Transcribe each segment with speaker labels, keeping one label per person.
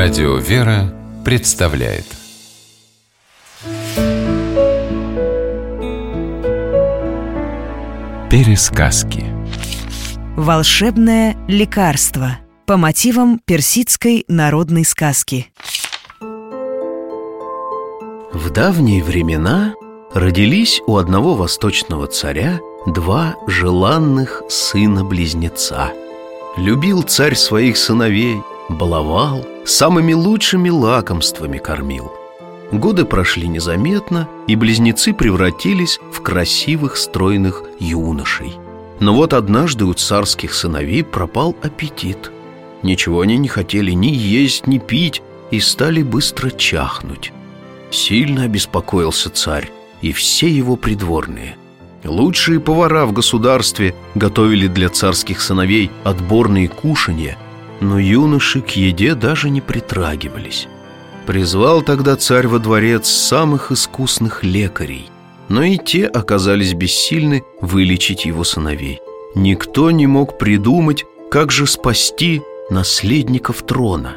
Speaker 1: Радио «Вера» представляет. Пересказки.
Speaker 2: Волшебное лекарство. По мотивам персидской народной сказки.
Speaker 3: В давние времена родились у одного восточного царя два желанных сына-близнеца. Любил царь своих сыновей, баловал, самыми лучшими лакомствами кормил. Годы прошли незаметно, и близнецы превратились в красивых стройных юношей. Но вот однажды у царских сыновей пропал аппетит. Ничего они не хотели ни есть, ни пить, и стали быстро чахнуть. Сильно обеспокоился царь и все его придворные. Лучшие повара в государстве готовили для царских сыновей отборные кушанья, но юноши к еде даже не притрагивались. Призвал тогда царь во дворец самых искусных лекарей, но и те оказались бессильны вылечить его сыновей. Никто не мог придумать, как же спасти наследников трона.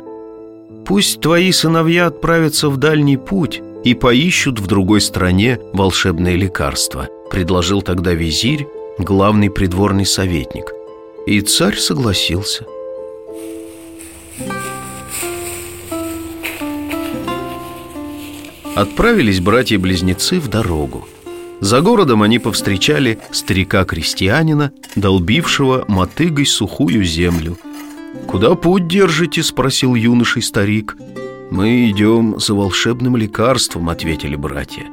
Speaker 3: Пусть твои сыновья отправятся в дальний путь и поищут в другой стране волшебное лекарство, предложил тогда визирь, главный придворный советник. И царь согласился. Отправились братья-близнецы в дорогу. За городом они повстречали старика-крестьянина, долбившего мотыгой сухую землю. «Куда путь держите?» – спросил юношей старик. «Мы идем за волшебным лекарством», – ответили братья.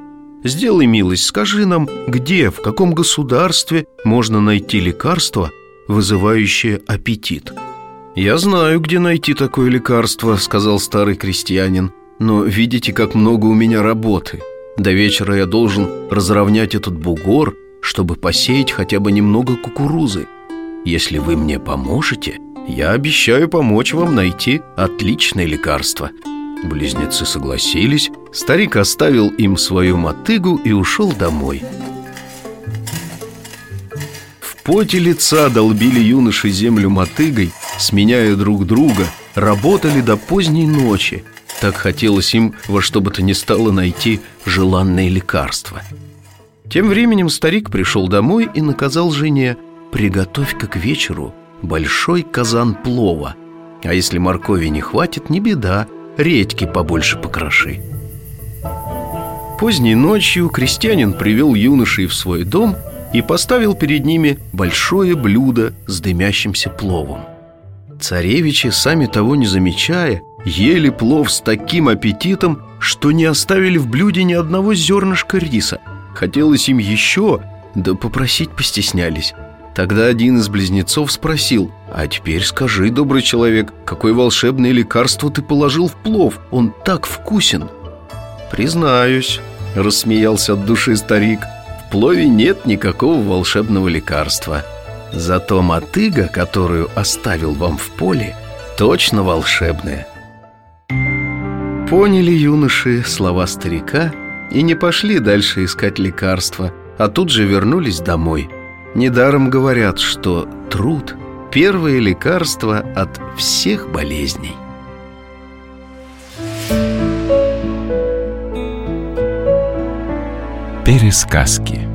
Speaker 3: «Сделай милость, скажи нам, где, в каком государстве можно найти лекарство, вызывающее аппетит?» «Я знаю, где найти такое лекарство», – сказал старый крестьянин. Но видите, как много у меня работы. До вечера я должен разровнять этот бугор, чтобы посеять хотя бы немного кукурузы. Если вы мне поможете, я обещаю помочь вам найти отличное лекарство». Близнецы согласились, старик оставил им свою мотыгу и ушел домой. В поте лица долбили юноши землю мотыгой, сменяя друг друга, работали до поздней ночи – так хотелось им во что бы то ни стало найти желанное лекарство. Тем временем старик пришел домой и наказал жене «Приготовь-ка к вечеру большой казан плова, а если моркови не хватит, не беда, редьки побольше покроши». Поздней ночью крестьянин привел юношей в свой дом и поставил перед ними большое блюдо с дымящимся пловом. Царевичи, сами того не замечая, ели плов с таким аппетитом, что не оставили в блюде ни одного зернышка риса. Хотелось им еще, да попросить постеснялись. Тогда один из близнецов спросил, «А теперь скажи, добрый человек, какое волшебное лекарство ты положил в плов? Он так вкусен!» «Признаюсь», — рассмеялся от души старик, «в плове нет никакого волшебного лекарства. Зато мотыга, которую оставил вам в поле, точно волшебная». Поняли юноши слова старика и не пошли дальше искать лекарства, а тут же вернулись домой. Недаром говорят, что труд – первое лекарство от всех болезней.
Speaker 1: Пересказки